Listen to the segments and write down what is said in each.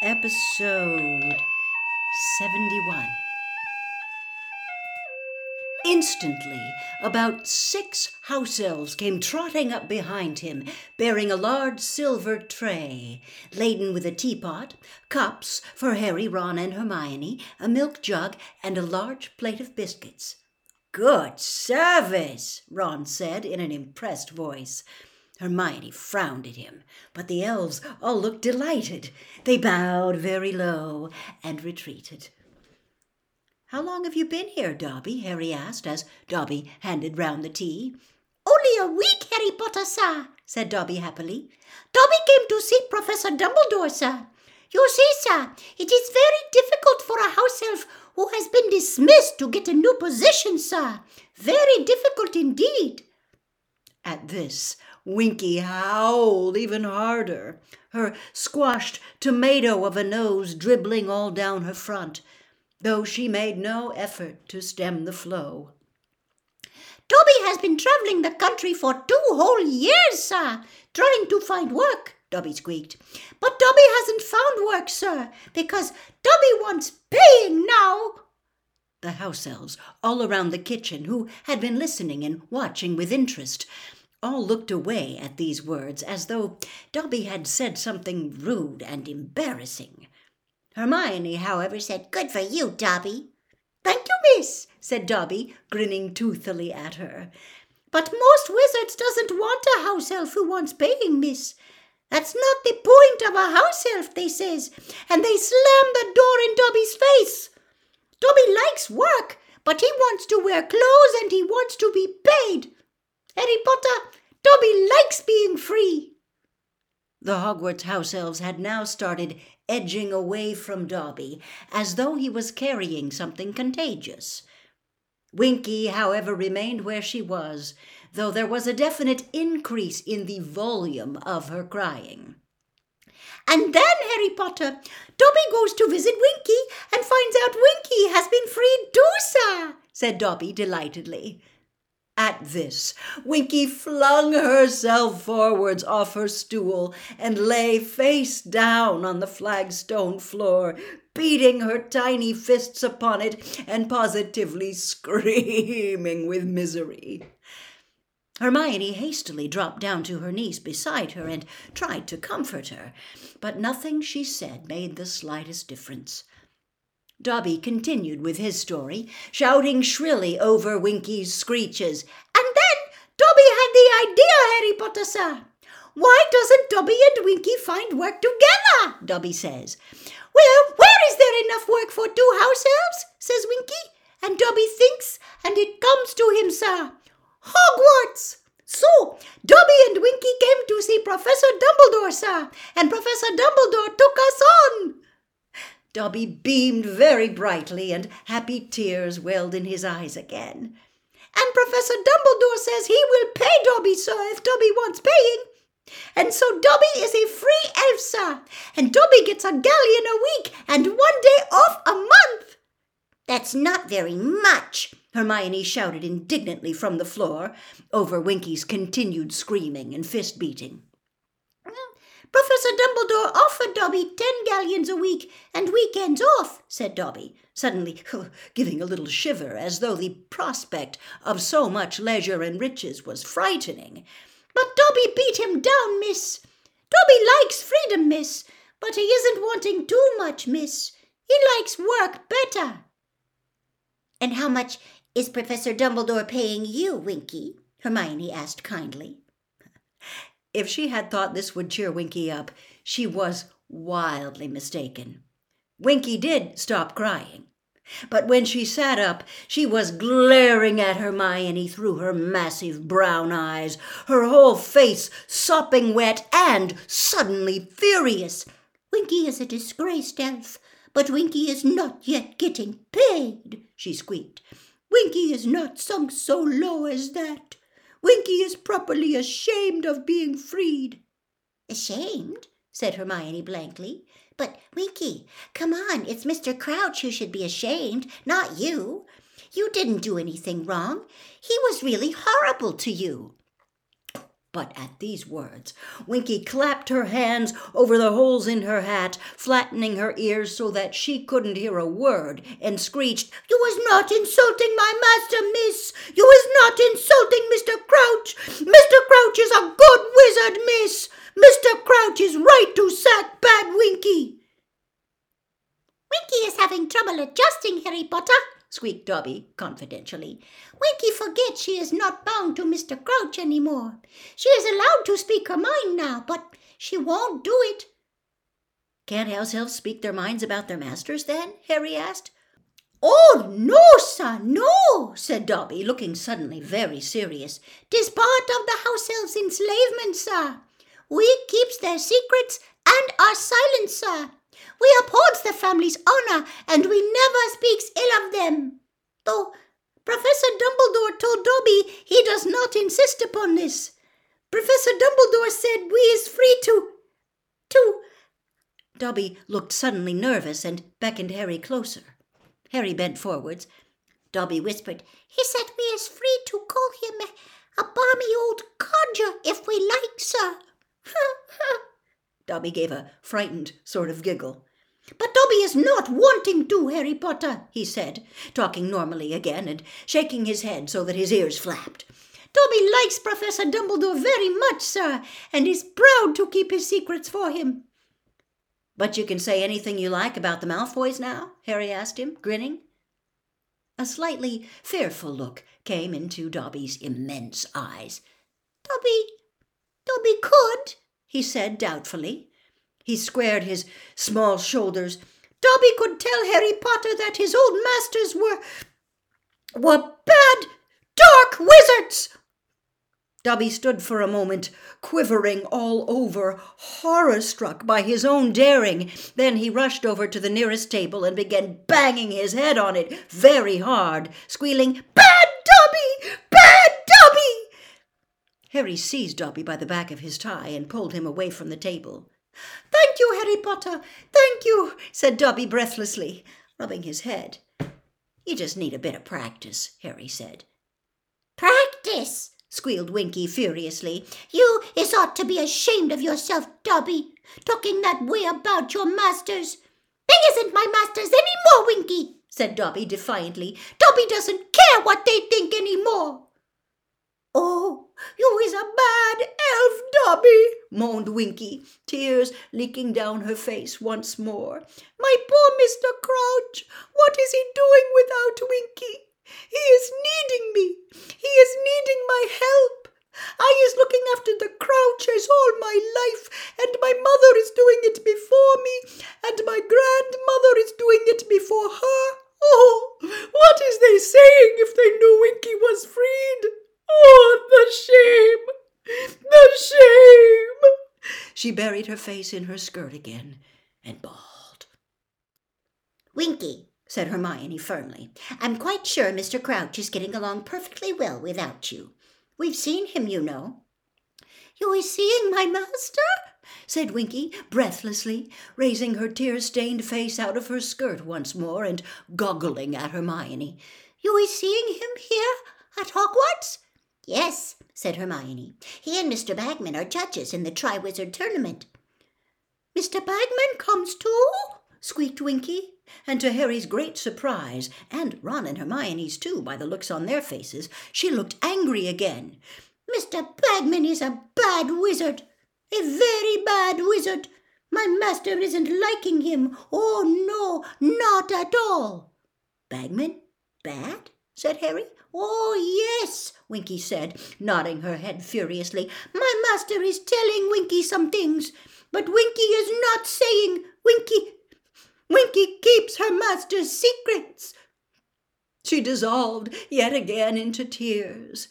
Episode 71. Instantly, about six house elves came trotting up behind him, bearing a large silver tray, laden with a teapot, cups for Harry, Ron, and Hermione, a milk jug, and a large plate of biscuits. Good service, Ron said in an impressed voice. Hermione frowned at him, but the elves all looked delighted. They bowed very low and retreated. How long have you been here, Dobby? Harry asked as Dobby handed round the tea. Only a week, Harry Potter, sir, said Dobby happily. Dobby came to see Professor Dumbledore, sir. You see, sir, it is very difficult for a house elf who has been dismissed to get a new position, sir. Very difficult indeed. At this, Winky howled even harder, her squashed tomato of a nose dribbling all down her front though she made no effort to stem the flow. Dobby has been travelling the country for two whole years, sir, trying to find work, Dobby squeaked. But Dobby hasn't found work, sir, because Dobby wants paying now. The house elves all around the kitchen, who had been listening and watching with interest, all looked away at these words as though Dobby had said something rude and embarrassing. Hermione, however, said, Good for you, Dobby. Thank you, miss, said Dobby, grinning toothily at her. But most wizards doesn't want a house elf who wants paying, miss. That's not the point of a house elf, they says, and they slam the door in Dobby's face. Dobby likes work, but he wants to wear clothes and he wants to be paid. Harry Potter, Dobby likes being free. The Hogwarts house elves had now started edging away from Dobby, as though he was carrying something contagious. Winky, however, remained where she was, though there was a definite increase in the volume of her crying. And then, Harry Potter, Dobby goes to visit Winky and finds out Winky has been freed too, sir, said Dobby delightedly. At this, Winky flung herself forwards off her stool and lay face down on the flagstone floor, beating her tiny fists upon it and positively screaming with misery. Hermione hastily dropped down to her knees beside her and tried to comfort her, but nothing she said made the slightest difference. Dobby continued with his story, shouting shrilly over Winky's screeches. And then Dobby had the idea, Harry Potter, sir. Why doesn't Dobby and Winky find work together? Dobby says. Well, where is there enough work for two house elves? says Winky. And Dobby thinks, and it comes to him, sir. Hogwarts! So, Dobby and Winky came to see Professor Dumbledore, sir, and Professor Dumbledore took us on. Dobby beamed very brightly, and happy tears welled in his eyes again. And Professor Dumbledore says he will pay Dobby, sir, if Dobby wants paying. And so Dobby is a free elf, sir, and Dobby gets a galleon a week and one day off a month. That's not very much, Hermione shouted indignantly from the floor over Winky's continued screaming and fist beating. Professor Dumbledore offered Dobby ten galleons a week and weekends off, said Dobby, suddenly giving a little shiver as though the prospect of so much leisure and riches was frightening. But Dobby beat him down, miss. Dobby likes freedom, miss, but he isn't wanting too much, miss. He likes work better. And how much is Professor Dumbledore paying you, Winky? Hermione asked kindly. If she had thought this would cheer Winky up, she was wildly mistaken. Winky did stop crying. But when she sat up, she was glaring at Hermione through her massive brown eyes, her whole face sopping wet and suddenly furious. Winky is a disgraced elf, but Winky is not yet getting paid, she squeaked. Winky is not sunk so low as that. Winky is properly ashamed of being freed. Ashamed? said Hermione blankly. But, Winky, come on, it's Mr. Crouch who should be ashamed, not you. You didn't do anything wrong. He was really horrible to you. But at these words, Winky clapped her hands over the holes in her hat, flattening her ears so that she couldn't hear a word, and screeched, You was not insulting my master, miss. You was not insulting Mr. Crouch. Mr. Crouch is a good wizard, miss. Mr. Crouch is right to sack Bad Winky. Winky is having trouble adjusting, Harry Potter, squeaked Dobby confidentially. Winky forgets she is not bound to Mr. Crouch any more. She is allowed to speak her mind now, but she won't do it. Can't house elves speak their minds about their masters, then? Harry asked. Oh, no, sir, no, said Dobby, looking suddenly very serious. Tis part of the house elves' enslavement, sir. We keeps their secrets and are silent, sir. We upholds the family's honor, and we never speaks ill of them. Though Professor Dumbledore told Dobby he does not insist upon this. Professor Dumbledore said we is free to to Dobby looked suddenly nervous and beckoned Harry closer. Harry bent forwards. Dobby whispered, He said we is free to call him a, a balmy old codger if we like, sir. Dobby gave a frightened sort of giggle. But Dobby is not wanting to, Harry Potter, he said, talking normally again and shaking his head so that his ears flapped. Dobby likes Professor Dumbledore very much, sir, and is proud to keep his secrets for him. But you can say anything you like about the Malfoys now? Harry asked him, grinning. A slightly fearful look came into Dobby's immense eyes. Dobby, Dobby could, he said doubtfully. He squared his small shoulders. Dobby could tell Harry Potter that his old masters were were bad, dark wizards. Dobby stood for a moment, quivering all over, horror struck by his own daring. Then he rushed over to the nearest table and began banging his head on it very hard, squealing, Bad Dobby! Bad! Harry seized Dobby by the back of his tie and pulled him away from the table. Thank you, Harry Potter. Thank you, said Dobby breathlessly, rubbing his head. You just need a bit of practice, Harry said. Practice, squealed Winky furiously. You is ought to be ashamed of yourself, Dobby, talking that way about your masters. They isn't my masters any more, Winky, said Dobby defiantly. Dobby doesn't care what they think any more. Oh, you is a bad elf, Dobby, moaned Winky, tears leaking down her face once more. My poor Mr. Crouch, what is he doing without Winky? He is needing me. He is needing my help. I is looking after the Crouches all my life, and my mother is doing it before me, and my grandmother is doing it before her. Oh, what is they saying if they knew Winky was freed? Oh, the shame! The shame! She buried her face in her skirt again and bawled. Winky, said Hermione firmly, I'm quite sure Mr. Crouch is getting along perfectly well without you. We've seen him, you know. You is seeing my master? said Winky breathlessly, raising her tear stained face out of her skirt once more and goggling at Hermione. You is seeing him here at Hogwarts? Yes, said Hermione. He and Mr. Bagman are judges in the Triwizard Tournament. Mr. Bagman comes too? squeaked Winky. And to Harry's great surprise, and Ron and Hermione's too, by the looks on their faces, she looked angry again. Mr. Bagman is a bad wizard, a very bad wizard. My master isn't liking him. Oh, no, not at all. Bagman? Bad? said Harry. Oh, yes, Winky said, nodding her head furiously. My master is telling Winky some things, but Winky is not saying. Winky, Winky keeps her master's secrets. She dissolved yet again into tears.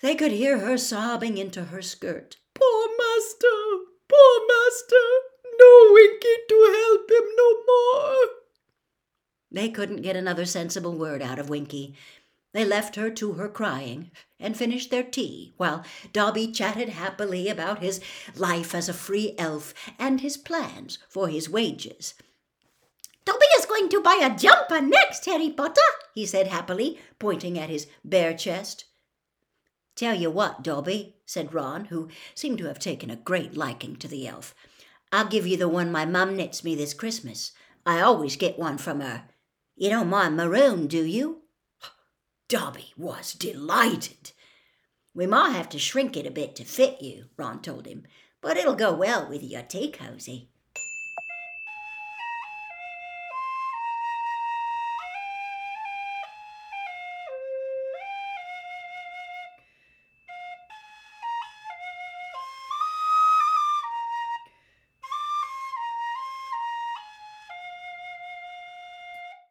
They could hear her sobbing into her skirt. Poor master, poor master, no Winky to help him no more. They couldn't get another sensible word out of Winky. They left her to her crying and finished their tea, while Dobby chatted happily about his life as a free elf and his plans for his wages. Dobby is going to buy a jumper next, Harry Potter, he said happily, pointing at his bare chest. Tell you what, Dobby, said Ron, who seemed to have taken a great liking to the elf. I'll give you the one my mum knits me this Christmas. I always get one from her. You don't mind maroon, do you? Dobby was delighted. We might have to shrink it a bit to fit you, Ron told him, but it'll go well with your tea cosy.